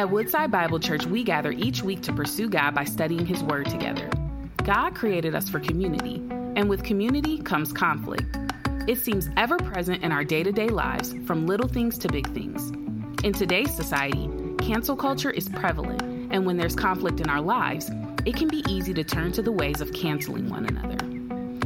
At Woodside Bible Church, we gather each week to pursue God by studying His Word together. God created us for community, and with community comes conflict. It seems ever present in our day to day lives, from little things to big things. In today's society, cancel culture is prevalent, and when there's conflict in our lives, it can be easy to turn to the ways of canceling one another.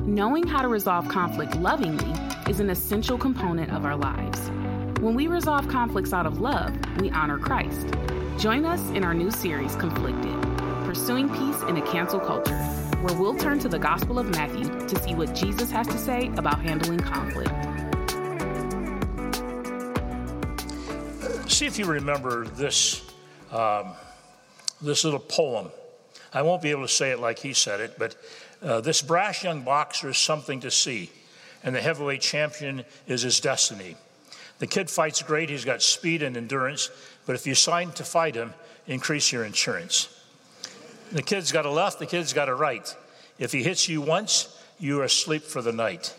Knowing how to resolve conflict lovingly is an essential component of our lives. When we resolve conflicts out of love, we honor Christ. Join us in our new series, Conflicted Pursuing Peace in a Cancel Culture, where we'll turn to the Gospel of Matthew to see what Jesus has to say about handling conflict. See if you remember this, um, this little poem. I won't be able to say it like he said it, but uh, this brash young boxer is something to see, and the heavyweight champion is his destiny. The kid fights great, he's got speed and endurance, but if you sign to fight him, increase your insurance. The kid's got a left, the kid's got a right. If he hits you once, you are asleep for the night.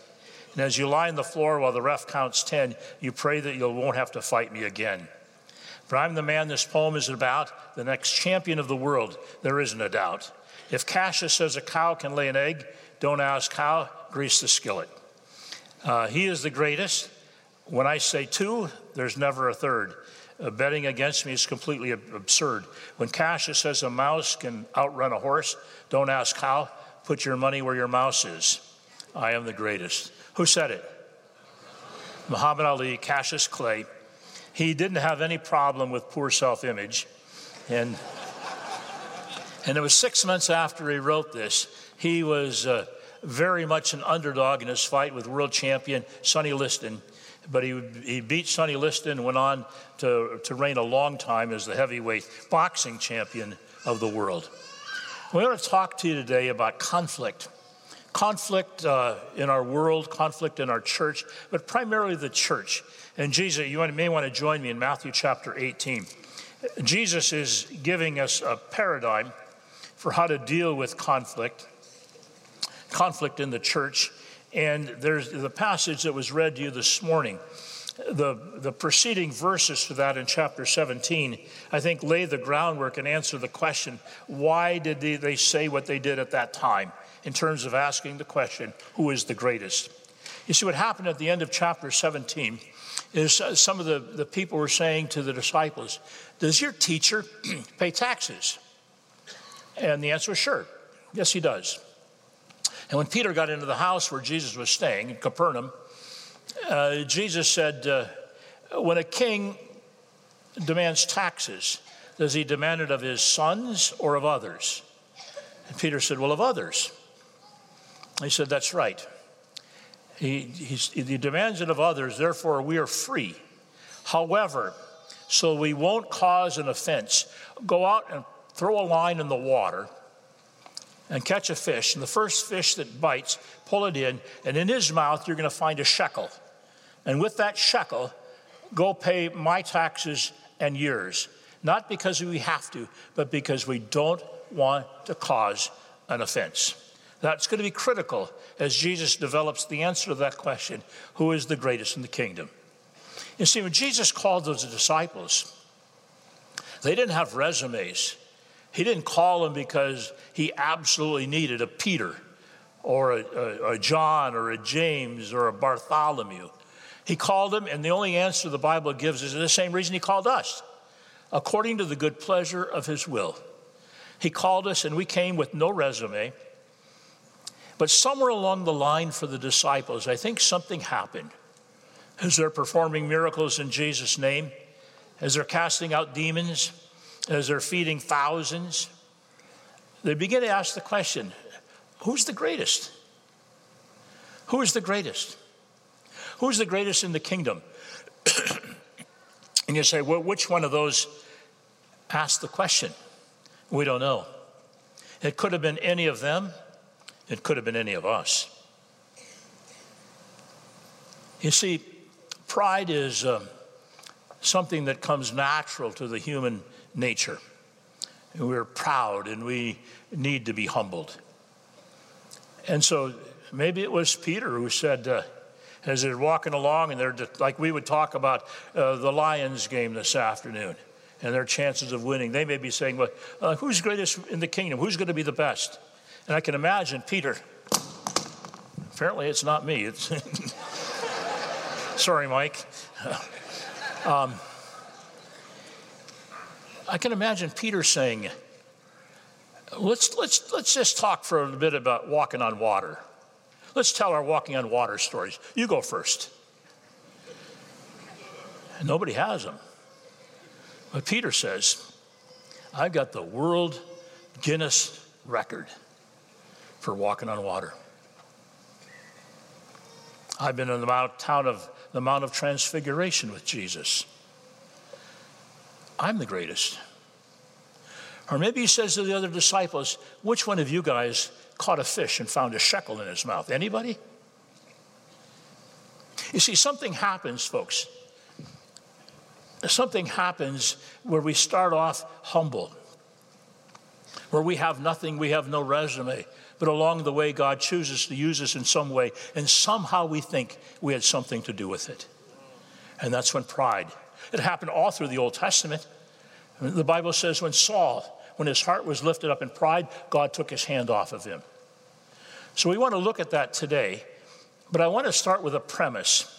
And as you lie on the floor while the ref counts 10, you pray that you won't have to fight me again. For I'm the man this poem is about, the next champion of the world, there isn't a doubt. If Cassius says a cow can lay an egg, don't ask how, grease the skillet. Uh, he is the greatest. When I say two, there's never a third. Uh, betting against me is completely absurd. When Cassius says a mouse can outrun a horse, don't ask how, put your money where your mouse is. I am the greatest. Who said it? Muhammad Ali, Cassius Clay. He didn't have any problem with poor self image. And and it was six months after he wrote this. He was uh, very much an underdog in his fight with world champion Sonny Liston. But he, he beat Sonny Liston and went on to, to reign a long time as the heavyweight boxing champion of the world. We want to talk to you today about conflict. Conflict uh, in our world, conflict in our church, but primarily the church. And Jesus, you may want to join me in Matthew chapter 18. Jesus is giving us a paradigm for how to deal with conflict, conflict in the church. And there's the passage that was read to you this morning. The, the preceding verses for that in chapter 17, I think, lay the groundwork and answer the question why did they, they say what they did at that time in terms of asking the question, who is the greatest? You see, what happened at the end of chapter 17 is uh, some of the, the people were saying to the disciples, Does your teacher pay taxes? And the answer was sure. Yes, he does. And when Peter got into the house where Jesus was staying in Capernaum, uh, Jesus said, uh, When a king demands taxes, does he demand it of his sons or of others? And Peter said, Well, of others. He said, That's right. He, he demands it of others, therefore we are free. However, so we won't cause an offense, go out and throw a line in the water and catch a fish. And the first fish that bites, pull it in, and in his mouth, you're going to find a shekel. And with that shekel, go pay my taxes and yours. Not because we have to, but because we don't want to cause an offense. That's going to be critical as Jesus develops the answer to that question who is the greatest in the kingdom? You see, when Jesus called those disciples, they didn't have resumes. He didn't call them because he absolutely needed a Peter or a, a, a, John or a James or a Bartholomew. He called them, and the only answer the Bible gives is the same reason he called us according to the good pleasure of his will. He called us, and we came with no resume. But somewhere along the line for the disciples, I think something happened. As they're performing miracles in Jesus' name, as they're casting out demons, as they're feeding thousands, they begin to ask the question who's the greatest? Who is the greatest? Who's the greatest in the kingdom? and you say, well, which one of those asked the question? We don't know. It could have been any of them, it could have been any of us. You see, pride is uh, something that comes natural to the human nature. And We're proud and we need to be humbled. And so maybe it was Peter who said, uh, as they're walking along and they're like we would talk about uh, the Lions game this afternoon. and their chances of winning. They may be saying, well, uh, who's greatest in the kingdom? Who's going to be the best? And I can imagine Peter. Apparently, it's not me. It's sorry, Mike. Um, I can imagine Peter saying, let's, let's, let's just talk for a bit about walking on water. Let's tell our walking on water stories. You go first. Nobody has them. But Peter says, I've got the world Guinness record for walking on water. I've been in the Mount, town of the Mount of Transfiguration with Jesus. I'm the greatest. Or maybe he says to the other disciples, Which one of you guys caught a fish and found a shekel in his mouth? Anybody? You see, something happens, folks. Something happens where we start off humble, where we have nothing, we have no resume, but along the way, God chooses to use us in some way, and somehow we think we had something to do with it. And that's when pride. It happened all through the Old Testament. The Bible says when Saul, when his heart was lifted up in pride, God took his hand off of him. So we want to look at that today, but I want to start with a premise,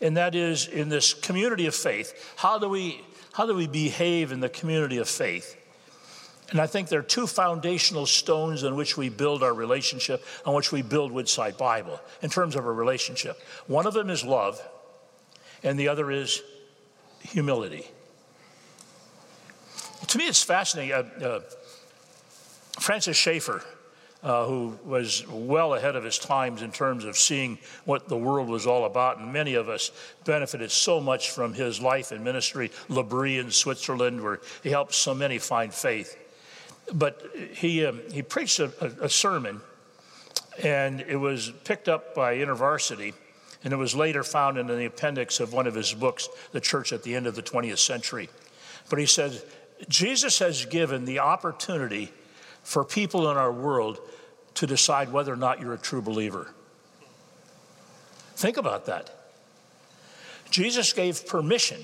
and that is in this community of faith, how do we, how do we behave in the community of faith? And I think there are two foundational stones on which we build our relationship, on which we build Woodside Bible in terms of a relationship. One of them is love, and the other is humility. To me, it's fascinating. Uh, uh, Francis Schaeffer, uh, who was well ahead of his times in terms of seeing what the world was all about, and many of us benefited so much from his life and ministry. L'Abri in Switzerland, where he helped so many find faith. But he, um, he preached a, a, sermon, and it was picked up by InterVarsity, and it was later found in the appendix of one of his books, The Church at the End of the 20th Century. But he said, Jesus has given the opportunity for people in our world to decide whether or not you're a true believer. Think about that. Jesus gave permission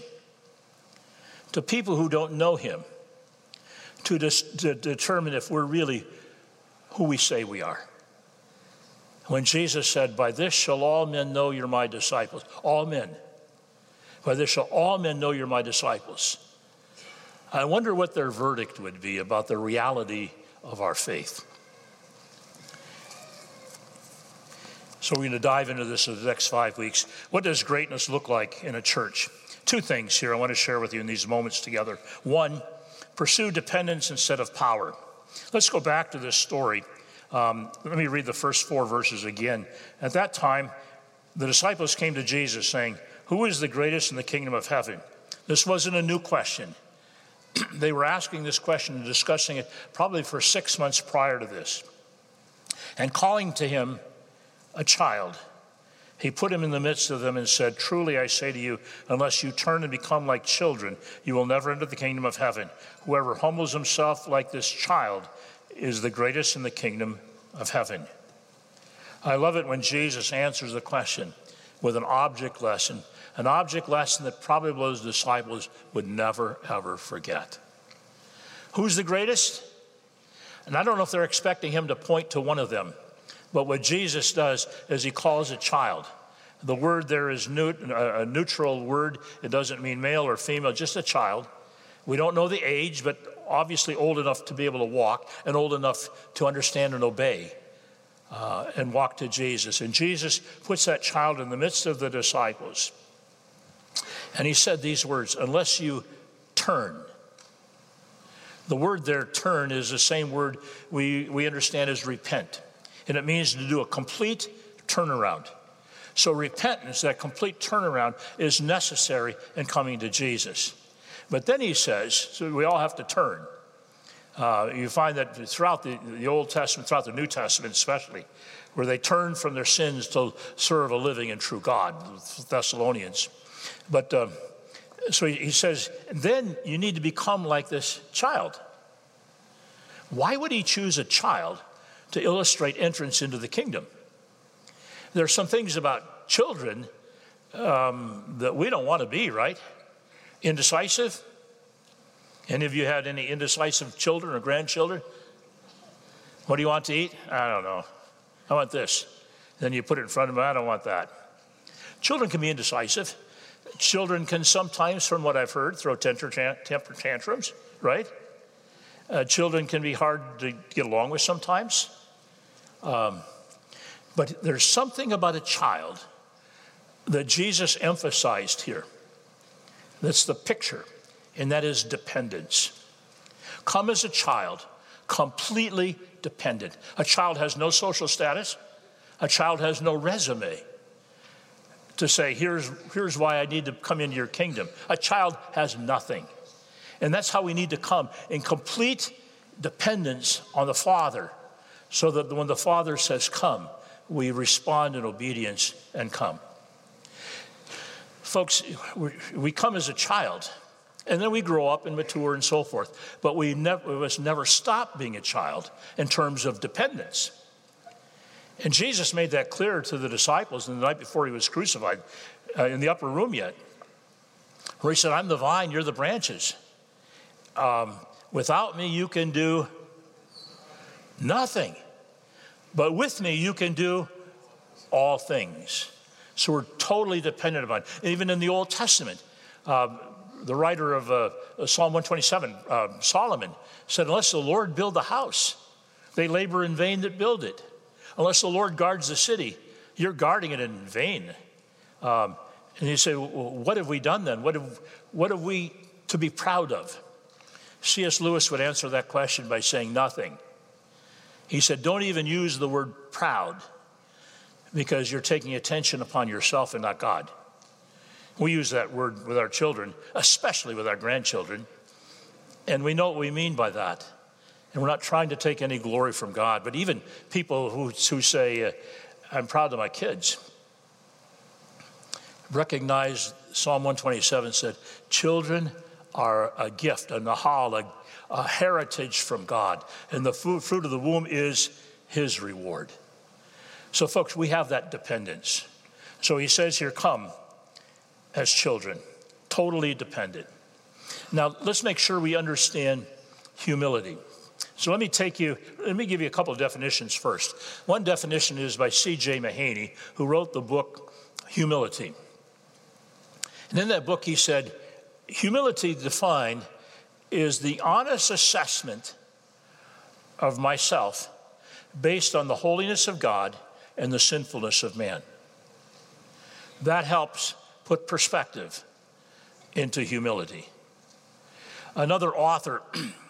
to people who don't know him to, dis- to determine if we're really who we say we are. When Jesus said, By this shall all men know you're my disciples, all men. By this shall all men know you're my disciples. I wonder what their verdict would be about the reality of our faith. So, we're going to dive into this in the next five weeks. What does greatness look like in a church? Two things here I want to share with you in these moments together. One, pursue dependence instead of power. Let's go back to this story. Um, let me read the first four verses again. At that time, the disciples came to Jesus saying, Who is the greatest in the kingdom of heaven? This wasn't a new question. They were asking this question and discussing it probably for six months prior to this. And calling to him a child, he put him in the midst of them and said, Truly I say to you, unless you turn and become like children, you will never enter the kingdom of heaven. Whoever humbles himself like this child is the greatest in the kingdom of heaven. I love it when Jesus answers the question with an object lesson, an object lesson that probably those disciples would never, ever forget. Who's the greatest? And I don't know if they're expecting him to point to one of them. But what Jesus does is he calls a child. The word there is a neutral word. It doesn't mean male or female, just a child. We don't know the age, but obviously old enough to be able to walk and old enough to understand and obey uh, and walk to Jesus. And Jesus puts that child in the midst of the disciples. And he said these words Unless you turn, the word there, turn, is the same word we, we understand as repent and it means to do a complete turnaround. So, repentance, that complete turnaround, is necessary in coming to Jesus. But then he says, so we all have to turn. Uh, you find that throughout the, the Old Testament, throughout the New Testament especially, where they turn from their sins to serve a living and true God, the Thessalonians. But uh, so he, says, then you need to become like this child. Why would he choose a child to illustrate entrance into the kingdom. There are some things about children um, that we don't want to be, right? Indecisive, Any of you had any indecisive children or grandchildren? What do you want to eat? I don't know. I want this. Then you put it in front of them. I don't want that. Children can be indecisive. Children can sometimes, from what I've heard, throw temper tantrums, right? Uh, children can be hard to get along with sometimes. Um, but there's something about a child that Jesus emphasized here. That's the picture, and that is dependence. Come as a child, completely dependent. A child has no social status, a child has no resume to say, here's, here's why I need to come into your kingdom. A child has nothing. And that's how we need to come in complete dependence on the Father, so that when the Father says, Come, we respond in obedience and come. Folks, we come as a child, and then we grow up and mature and so forth, but we, we must never stop being a child in terms of dependence. And Jesus made that clear to the disciples in the night before he was crucified uh, in the upper room yet, where he said, I'm the vine, you're the branches. Um, without me, you can do nothing. But with me, you can do all things. So we're totally dependent upon. Even in the Old Testament, uh, the writer of uh, Psalm 127, uh, Solomon, said, Unless the Lord build the house, they labor in vain that build it. Unless the Lord guards the city, you're guarding it in vain. Um, and you say, well, What have we done then? What have, what have we to be proud of? C.S. Lewis would answer that question by saying nothing. He said, Don't even use the word proud because you're taking attention upon yourself and not God. We use that word with our children, especially with our grandchildren, and we know what we mean by that. And we're not trying to take any glory from God, but even people who, who say, uh, I'm proud of my kids, recognize Psalm 127 said, Children are a gift, a nahal, a, a heritage from God, and the fruit, fruit of the womb is his reward. So, folks, we have that dependence. So he says here, come as children, totally dependent. Now, let's make sure we understand humility. So let me take you, let me give you a couple of definitions first. One definition is by C.J. Mahaney, who wrote the book Humility. And in that book, he said, Humility defined is the honest assessment of myself based on the holiness of God and the sinfulness of man. That helps put perspective into humility. Another author,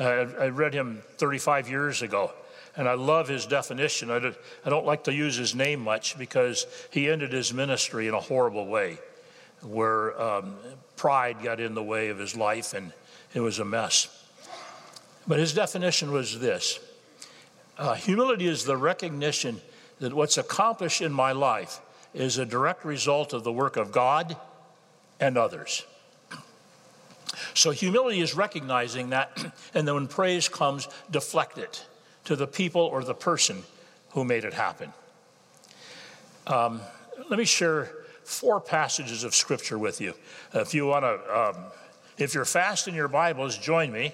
I read him 35 years ago, and I love his definition. I don't like to use his name much because he ended his ministry in a horrible way where um, pride got in the way of his life and it was a mess. But his definition was this uh, humility is the recognition that what's accomplished in my life is a direct result of the work of God and others. So, humility is recognizing that, and then when praise comes, deflect it to the people or the person who made it happen. Um, let me share four passages of scripture with you. if you want to, um, if you're fast in your Bibles, join me.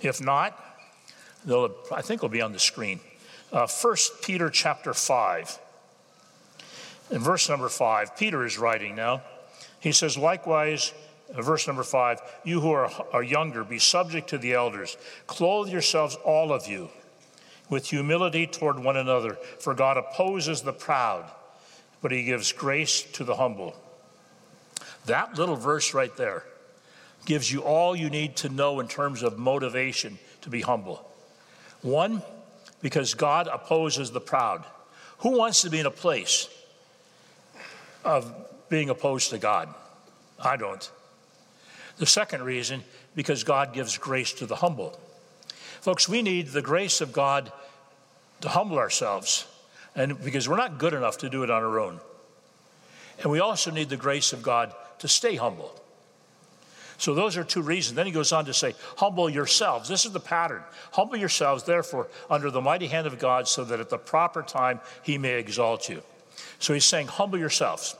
If not, they'll, I think it'll be on the screen. Uh, 1 Peter chapter 5. In verse number 5, Peter is writing now. He says, Likewise, Uh, verse number 5, you who are, are younger, be subject to the elders. Clothe yourselves, all of you, with humility toward one another, for God opposes the proud but he gives grace to the humble. That little verse right there gives you all you need to know in terms of motivation to be humble. One, because God opposes the proud. Who wants to be in a place of being opposed to God? I don't. The second reason, because God gives grace to the humble. Folks, we need the grace of God to humble ourselves and because we're not good enough to do it on our own. And we also need the grace of God to stay humble. So those are two reasons. Then he goes on to say, Humble yourselves. This is the pattern. Humble yourselves, therefore, under the mighty hand of God, so that at the proper time he may exalt you. So he's saying, Humble yourselves.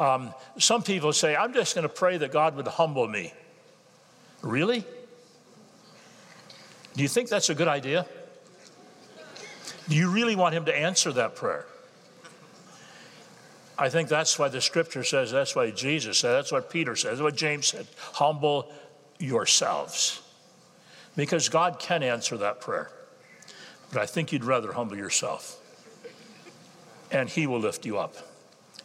Um, some people say, I'm just going to pray that God would humble me. Really? Do you think that's a good idea? Do you really want him to answer that prayer? I think that's why the scripture says, that's why Jesus said, that's what Peter says, that's what James said. Humble yourselves. Because God can answer that prayer. But I think you'd rather humble yourself. And He will lift you up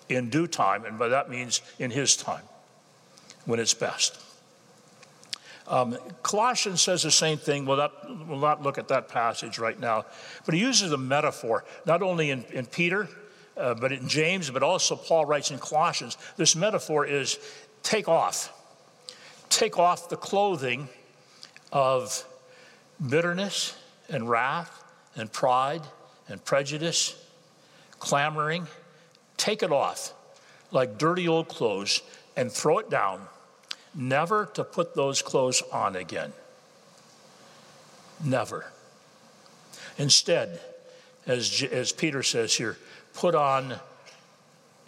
in due time, and by that means in His time, when it's best. Um, Colossians says the same thing. We'll not, we'll not look at that passage right now, but he uses a metaphor, not only in, in Peter, uh, but in James, but also Paul writes in Colossians. This metaphor is take off. Take off the clothing of bitterness and wrath and pride and prejudice, clamoring. Take it off like dirty old clothes and throw it down, never to put those clothes on again. Never. Instead, as, as Peter says here, put on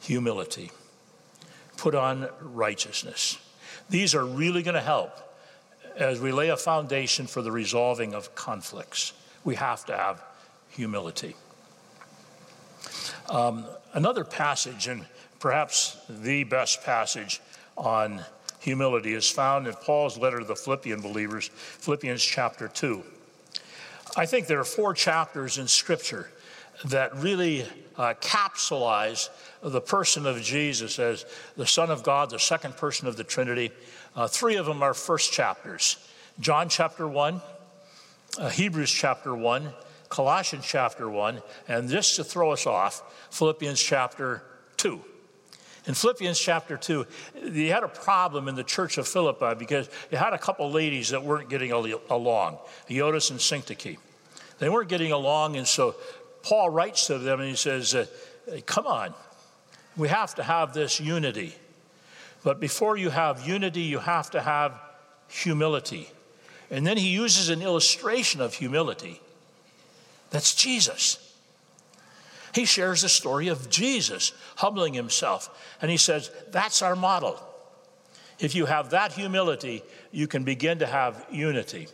humility, put on righteousness. These are really going to help as we lay a foundation for the resolving of conflicts. We have to have humility. Um, another passage, and perhaps the best passage on humility, is found in Paul's letter to the Philippian believers, Philippians chapter 2. I think there are four chapters in Scripture that really uh, capsulize the person of Jesus as the Son of God, the second person of the Trinity. Uh, three of them are first chapters John chapter 1, uh, Hebrews chapter 1, Colossians chapter 1, and this to throw us off, Philippians chapter 2. In Philippians chapter 2, you had a problem in the church of Philippi because you had a couple ladies that weren't getting along, Euodias and Syntyche. They weren't getting along, and so Paul writes to them and he says, uh, Come on, we have to have this unity. But before you have unity, you have to have humility. And then he uses an illustration of humility. That's Jesus. He shares the story of Jesus humbling himself. And he says, That's our model. If you have that humility, you can begin to have unity.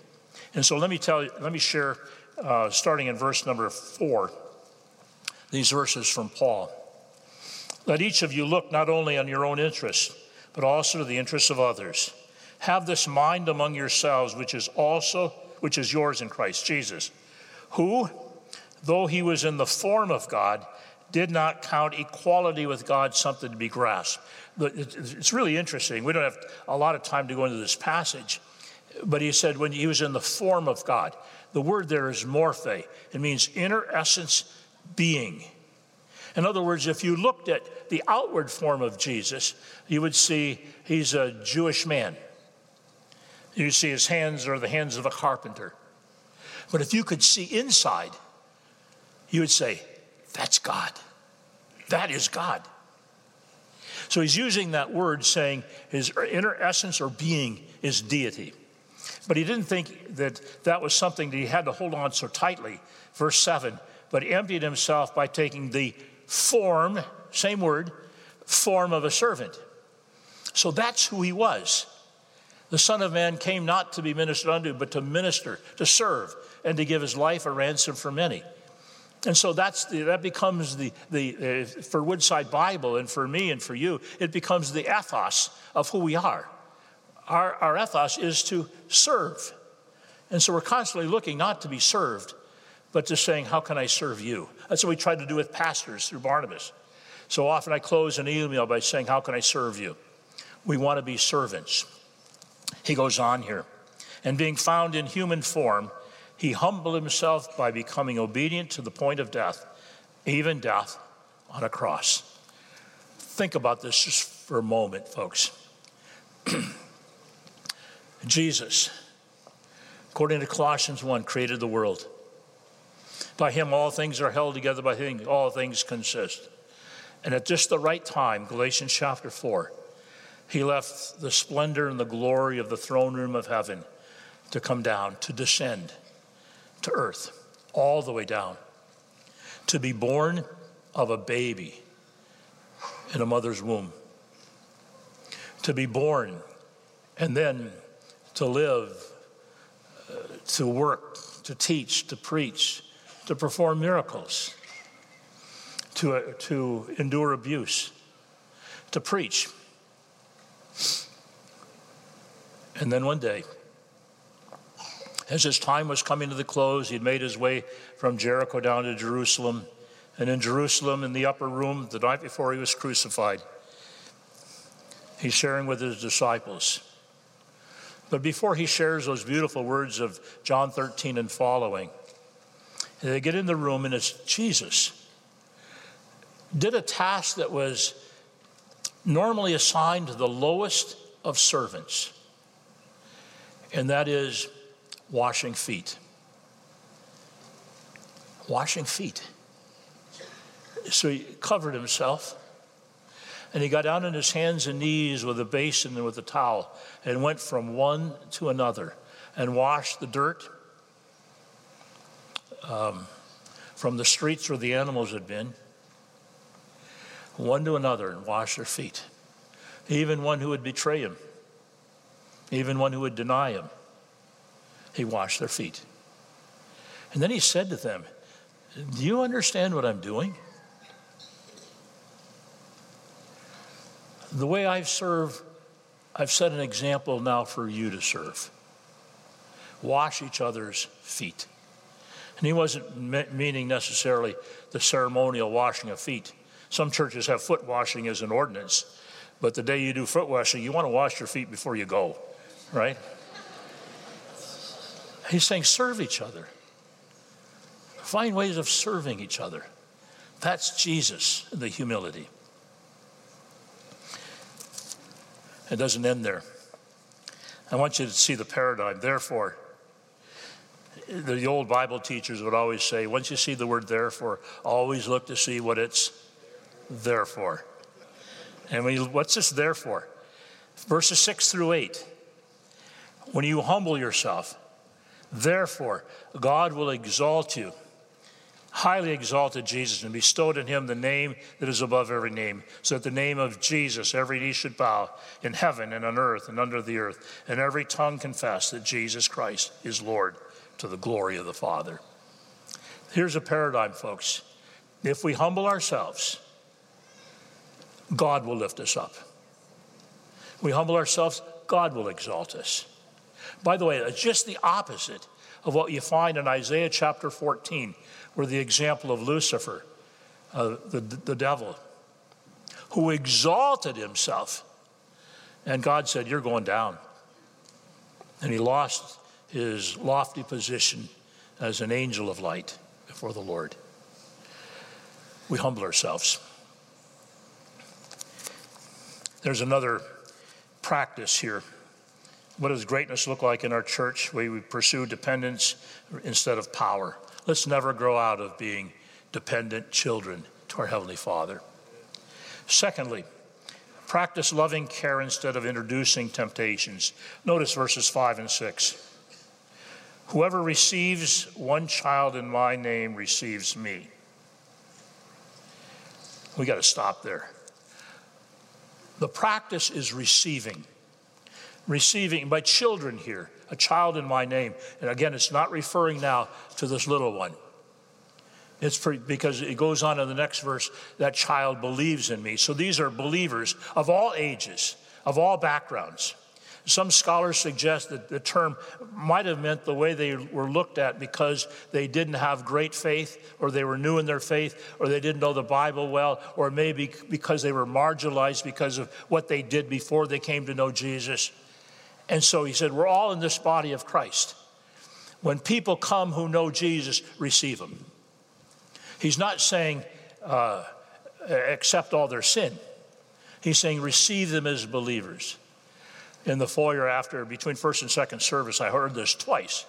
And so let me tell you, let me share, uh, starting in verse number four these verses from Paul. Let each of you look not only on your own interests, but also to the interests of others. Have this mind among yourselves, which is also which is yours in Christ Jesus, who, though he was in the form of God, did not count equality with God something to be grasped. It's really interesting. We don't have a lot of time to go into this passage, but he said when he was in the form of God. The word there is morphe. It means inner essence being. In other words, if you looked at the outward form of Jesus, you would see he's a Jewish man. You see his hands are the hands of a carpenter. But if you could see inside, you would say, that's God. That is God. So he's using that word saying his inner essence or being is deity. But he didn't think that that was something that he had to hold on so tightly. Verse 7 but emptied himself by taking the form, same word, form of a servant. So that's who he was. The Son of Man came not to be ministered unto, but to minister, to serve, and to give his life a ransom for many. And so that's the, that becomes the, the uh, for Woodside Bible and for me and for you, it becomes the ethos of who we are. Our, our ethos is to serve. And so we're constantly looking not to be served, but just saying, How can I serve you? That's what we try to do with pastors through Barnabas. So often I close an email by saying, How can I serve you? We want to be servants. He goes on here. And being found in human form, he humbled himself by becoming obedient to the point of death, even death on a cross. Think about this just for a moment, folks. Jesus, according to Colossians 1, created the world. By him, all things are held together, by him, all things consist. And at just the right time, Galatians chapter 4, he left the splendor and the glory of the throne room of heaven to come down, to descend to earth, all the way down, to be born of a baby in a mother's womb, to be born and then to live, uh, to work, to teach, to preach, to perform miracles, to, uh, to endure abuse, to preach. And then one day, as his time was coming to the close, he'd made his way from Jericho down to Jerusalem. And in Jerusalem, in the upper room, the night before he was crucified, he's sharing with his disciples. But before he shares those beautiful words of John 13 and following, they get in the room and it's Jesus. Did a task that was normally assigned to the lowest of servants, and that is washing feet. Washing feet. So he covered himself and he got down on his hands and knees with a basin and with a towel and went from one to another and washed the dirt um, from the streets where the animals had been, one to another, and washed their feet. Even one who would betray him, even one who would deny him, he washed their feet. And then he said to them, Do you understand what I'm doing? The way I've served, I've set an example now for you to serve. Wash each other's feet. And he wasn't me- meaning necessarily the ceremonial washing of feet. Some churches have foot washing as an ordinance, but the day you do foot washing, you want to wash your feet before you go, right? He's saying serve each other. Find ways of serving each other. That's Jesus, the humility. It doesn't end there. I want you to see the paradigm. Therefore, the old Bible teachers would always say, once you see the word therefore, always look to see what it's there for. And we, what's this there for? Verses 6 through 8. When you humble yourself, therefore, God will exalt you highly exalted Jesus and bestowed on him the name that is above every name, so that the name of Jesus every knee should bow in heaven and on earth and under the earth, and every tongue confess that Jesus Christ is Lord to the glory of the Father. Here's a paradigm, folks. If we humble ourselves, God will lift us up. We humble ourselves, God will exalt us. By the way, it's just the opposite of what you find in Isaiah chapter 14 where the example of Lucifer, uh, the, the devil, who exalted himself. And God said, You're going down. And he lost his lofty position as an angel of light before the Lord. We humble ourselves. There's another practice here. What does greatness look like in our church? We, we pursue dependence instead of power. Let's never grow out of being dependent children to our Heavenly Father. Secondly, practice loving care instead of introducing temptations. Notice verses 5 and 6. Whoever receives one child in my name receives me. We got to stop there. The practice is receiving. Receiving by children here a child in my name. And again, it's not referring now to this little one. It's for, because it goes on in the next verse that child believes in me. So these are believers of all ages, of all backgrounds. Some scholars suggest that the term might have meant the way they were looked at because they didn't have great faith, or they were new in their faith, or they didn't know the Bible well, or maybe because they were marginalized because of what they did before they came to know Jesus. And so he said, We're all in this body of Christ. When people come who know Jesus, receive them. He's not saying uh, accept all their sin, he's saying receive them as believers. In the foyer after, between first and second service, I heard this twice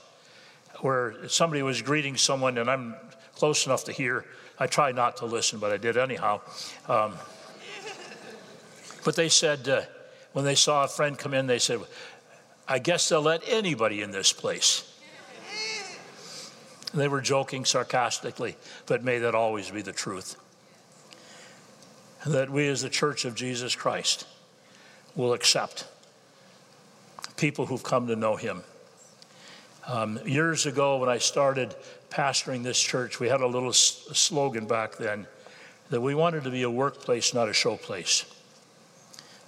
where somebody was greeting someone, and I'm close enough to hear. I tried not to listen, but I did anyhow. Um, but they said, uh, when they saw a friend come in, they said, I guess they'll let anybody in this place. They were joking sarcastically, but may that always be the truth. That we, as the church of Jesus Christ, will accept people who've come to know him. Um, years ago, when I started pastoring this church, we had a little s- slogan back then that we wanted to be a workplace, not a show place.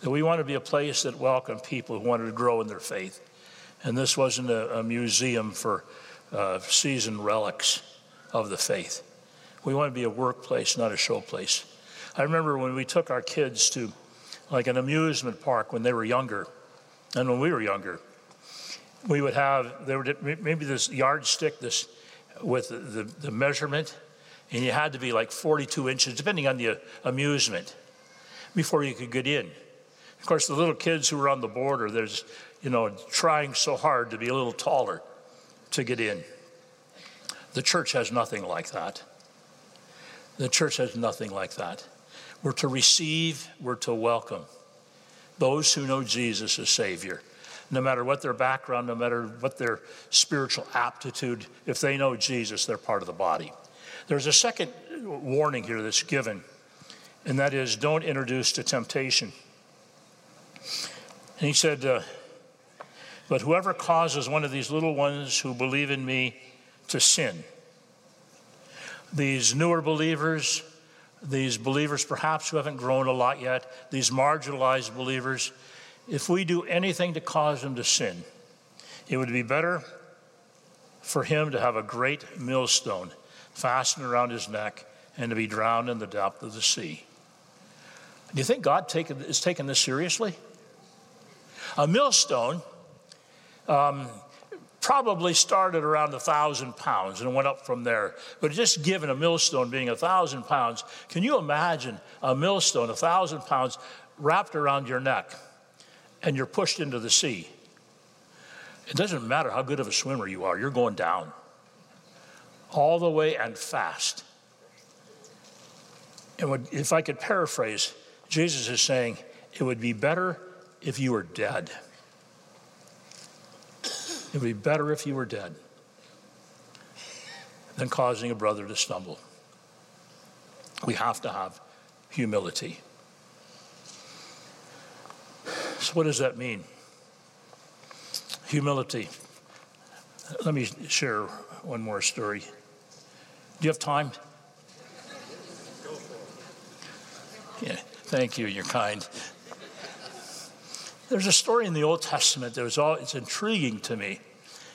That we wanted to be a place that welcomed people who wanted to grow in their faith. And this wasn't a, a museum for uh, seasoned relics of the faith. We want to be a workplace, not a show place. I remember when we took our kids to like an amusement park when they were younger, and when we were younger, we would have there would maybe this yardstick, this with the, the, the measurement, and you had to be like 42 inches, depending on the uh, amusement, before you could get in. Of course, the little kids who were on the border, there's you know trying so hard to be a little taller to get in. The church has nothing like that. The church has nothing like that. We're to receive, we're to welcome those who know Jesus as Savior. No matter what their background, no matter what their spiritual aptitude, if they know Jesus, they're part of the body. There's a second warning here that's given, and that is don't introduce to temptation. And he said, uh, But whoever causes one of these little ones who believe in me to sin, these newer believers, these believers perhaps who haven't grown a lot yet, these marginalized believers, if we do anything to cause them to sin, it would be better for him to have a great millstone fastened around his neck and to be drowned in the depth of the sea. Do you think God take, is taking this seriously? A millstone um, probably started around a thousand pounds and went up from there. But just given a millstone being a thousand pounds, can you imagine a millstone, a thousand pounds, wrapped around your neck and you're pushed into the sea? It doesn't matter how good of a swimmer you are, you're going down all the way and fast. And if I could paraphrase, Jesus is saying, it would be better if you were dead. It would be better if you were dead than causing a brother to stumble. We have to have humility. So, what does that mean? Humility. Let me share one more story. Do you have time? Yeah, thank you. You're kind. There's a story in the Old Testament that was all, it's intriguing to me.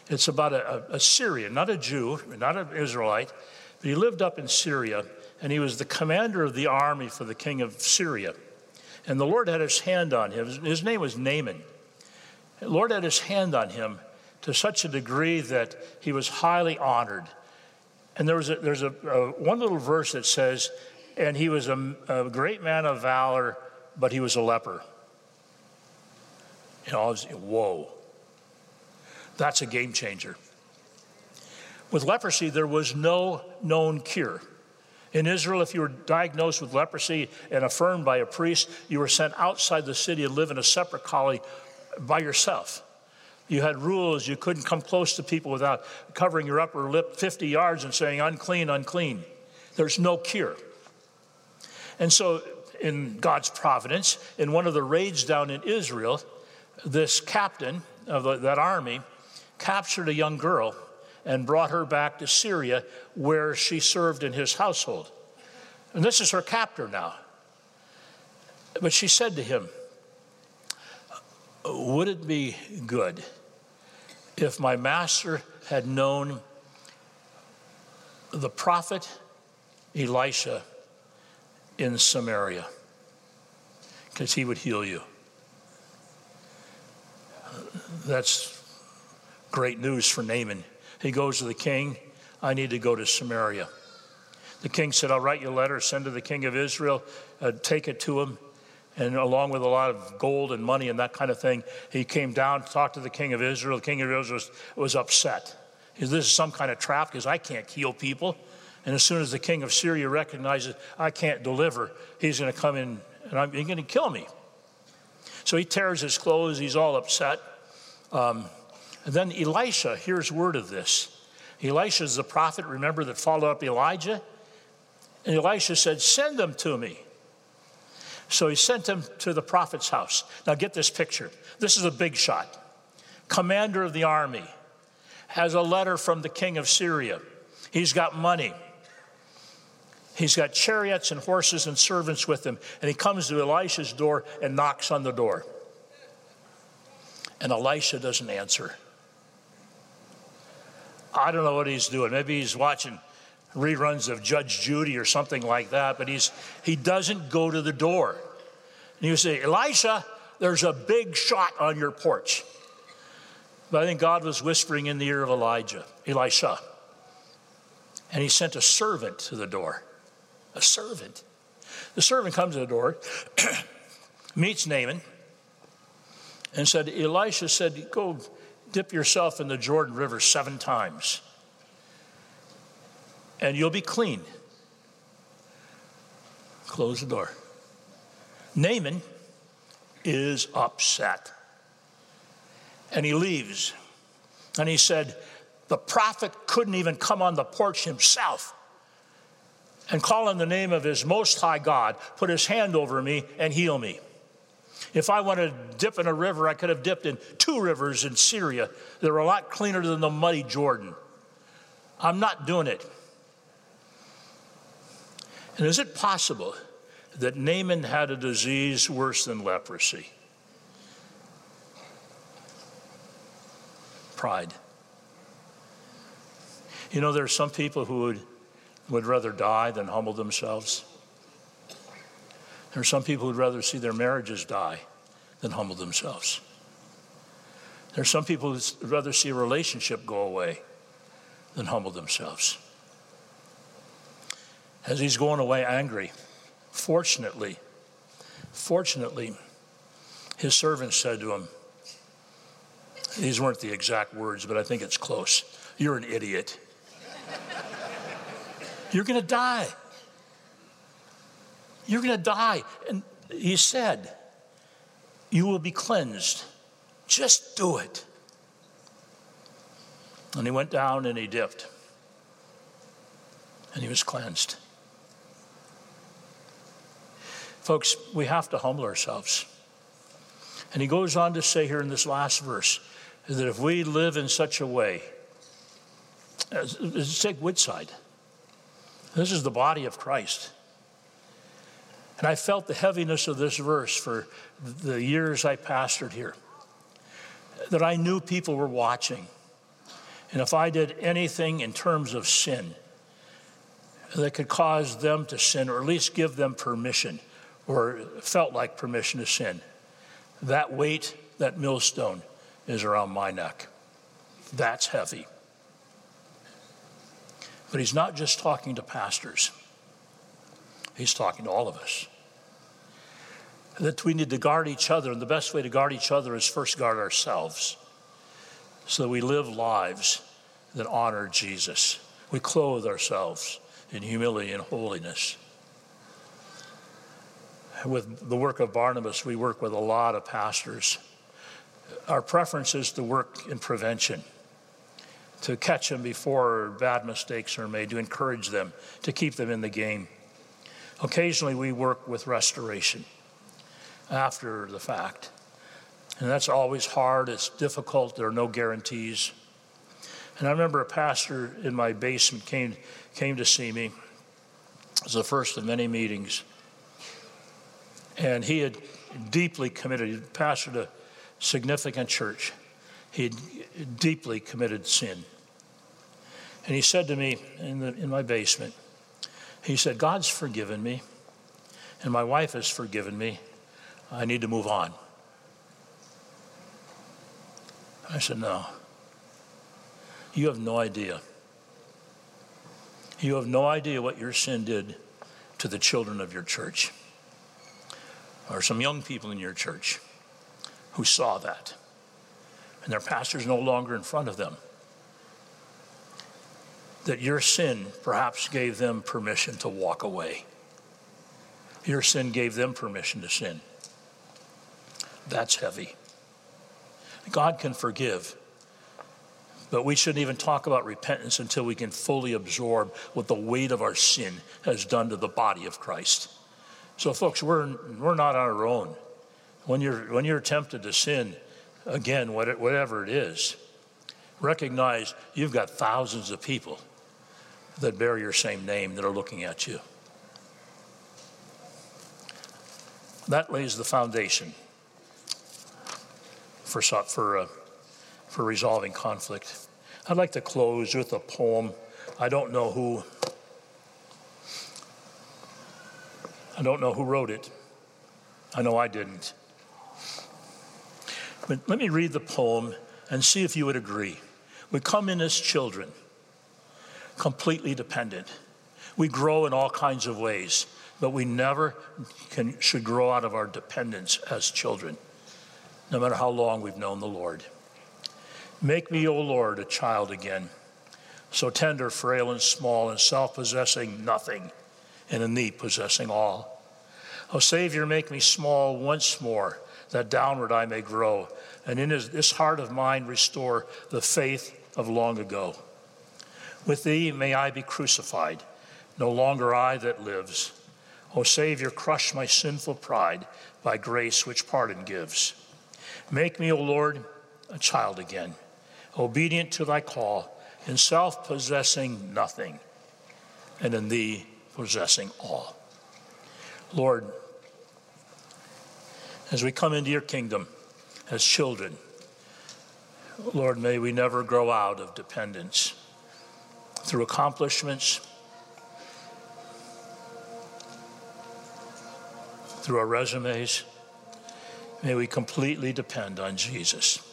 It's about a, a, Syrian, not a Jew, not an Israelite, but he lived up in Syria and he was the commander of the army for the king of Syria. And the Lord had his hand on him. His name was Naaman. The Lord had his hand on him to such a degree that he was highly honored. And there was a, there's a, a one little verse that says, and he was a, a great man of valor, but he was a leper. Know, I was, whoa. That's a game changer. With leprosy, there was no known cure. In Israel, if you were diagnosed with leprosy and affirmed by a priest, you were sent outside the city and live in a separate colony by yourself. You had rules. You couldn't come close to people without covering your upper lip 50 yards and saying, unclean, unclean. There's no cure. And so, in God's providence, in one of the raids down in Israel, this captain of the, that army captured a young girl and brought her back to Syria where she served in his household. And this is her captor now. But she said to him, Would it be good if my master had known the prophet Elisha in Samaria? Because he would heal you. That's great news for Naaman. He goes to the king, I need to go to Samaria. The king said, I'll write you a letter, send to the king of Israel, uh, take it to him. And along with a lot of gold and money and that kind of thing, he came down, talked to the king of Israel. The king of Israel was, was upset. He said, This is some kind of trap because I can't heal people. And as soon as the king of Syria recognizes I can't deliver, he's going to come in and I'm, he's going to kill me. So he tears his clothes, he's all upset. Um, then Elisha hears word of this. Elisha is the prophet, remember, that followed up Elijah. And Elisha said, Send them to me. So he sent them to the prophet's house. Now get this picture. This is a big shot. commander of the army, has a letter from the king of Syria. He's got money. He's got chariots and horses and servants with him. And he comes to Elisha's door and knocks on the door. And Elisha doesn't answer. I don't know what he's doing. Maybe he's watching reruns of Judge Judy or something like that, but he's, he doesn't go to the door. And you say, Elisha, there's a big shot on your porch. But I think God was whispering in the ear of Elijah, Elisha. And he sent a servant to the door. A servant. The servant comes to the door, meets Naaman, and said, Elisha said, Go dip yourself in the Jordan River seven times, and you'll be clean. Close the door. Naaman is upset. And he leaves. And he said, The prophet couldn't even come on the porch himself and call on the name of his most high God, put his hand over me, and heal me. If I wanted to dip in a river, I could have dipped in two rivers in Syria that are a lot cleaner than the muddy Jordan. I'm not doing it. And is it possible that Naaman had a disease worse than leprosy? Pride. You know, there are some people who would, would rather die than humble themselves. There are some people who'd rather see their marriages die than humble themselves. There are some people who'd rather see a relationship go away than humble themselves. As he's going away angry, fortunately, fortunately, his servant said to him, these weren't the exact words, but I think it's close. You're an idiot. You're going to die. You're going to die. And he said, You will be cleansed. Just do it. And he went down and he dipped. And he was cleansed. Folks, we have to humble ourselves. And he goes on to say here in this last verse that if we live in such a way, let's take Woodside. This is the body of Christ. And I felt the heaviness of this verse for the years I pastored here. That I knew people were watching. And if I did anything in terms of sin that could cause them to sin, or at least give them permission, or felt like permission to sin, that weight, that millstone, is around my neck. That's heavy. But he's not just talking to pastors, he's talking to all of us that we need to guard each other, and the best way to guard each other is first guard ourselves so that we live lives that honor Jesus. We clothe ourselves in humility and holiness. With the work of Barnabas, we work with a lot of pastors. Our preference is to work in prevention, to catch them before bad mistakes are made, to encourage them, to keep them in the game. Occasionally, we work with restoration after the fact. And that's always hard, it's difficult, there are no guarantees. And I remember a pastor in my basement came, came to see me. It was the first of many meetings. And he had deeply committed, he pastored a significant church. He had deeply committed sin. And he said to me in, the, in my basement, he said, God's forgiven me, and my wife has forgiven me, I need to move on. I said, No. You have no idea. You have no idea what your sin did to the children of your church or some young people in your church who saw that. And their pastor's no longer in front of them. That your sin perhaps gave them permission to walk away. Your sin gave them permission to sin. That's heavy. God can forgive. But we shouldn't even talk about repentance until we can fully absorb what the weight of our sin has done to the body of Christ. So, folks, we're, we're not on our own. When you're, when you're tempted to sin, again, whatever it is, recognize you've got thousands of people that bear your same name that are looking at you. That lays the foundation for, for, uh, for resolving conflict. I'd like to close with a poem. I don't know who. I don't know who wrote it. I know I didn't. But let me read the poem and see if you would agree. We come in as children, completely dependent. We grow in all kinds of ways, but we never can, should grow out of our dependence as children, no matter how long we've known the Lord. Make me, O Lord, a child again, so tender, frail, and small, and self possessing nothing, and in thee possessing all. O Savior, make me small once more, that downward I may grow, and in this heart of mine restore the faith of long ago. With thee may I be crucified, no longer I that lives. O Savior, crush my sinful pride by grace which pardon gives. Make me, O Lord, a child again obedient to thy call, in self possessing nothing, and in thee possessing all. Lord, as we come into your kingdom as children, Lord, may we never grow out of dependence through accomplishments, through our resumes. May we completely depend on Jesus.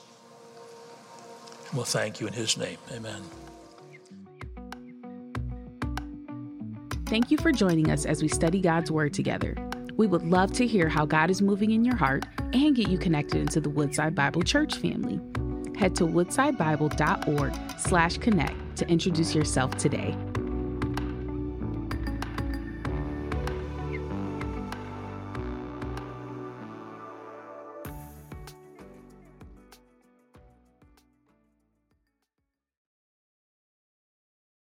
We'll thank you in his name. Amen. Thank you for joining us as we study God's Word together. We would love to hear how God is moving in your heart and get you connected into the Woodside Bible Church family. Head to woodsidebible.org slash connect to introduce yourself today.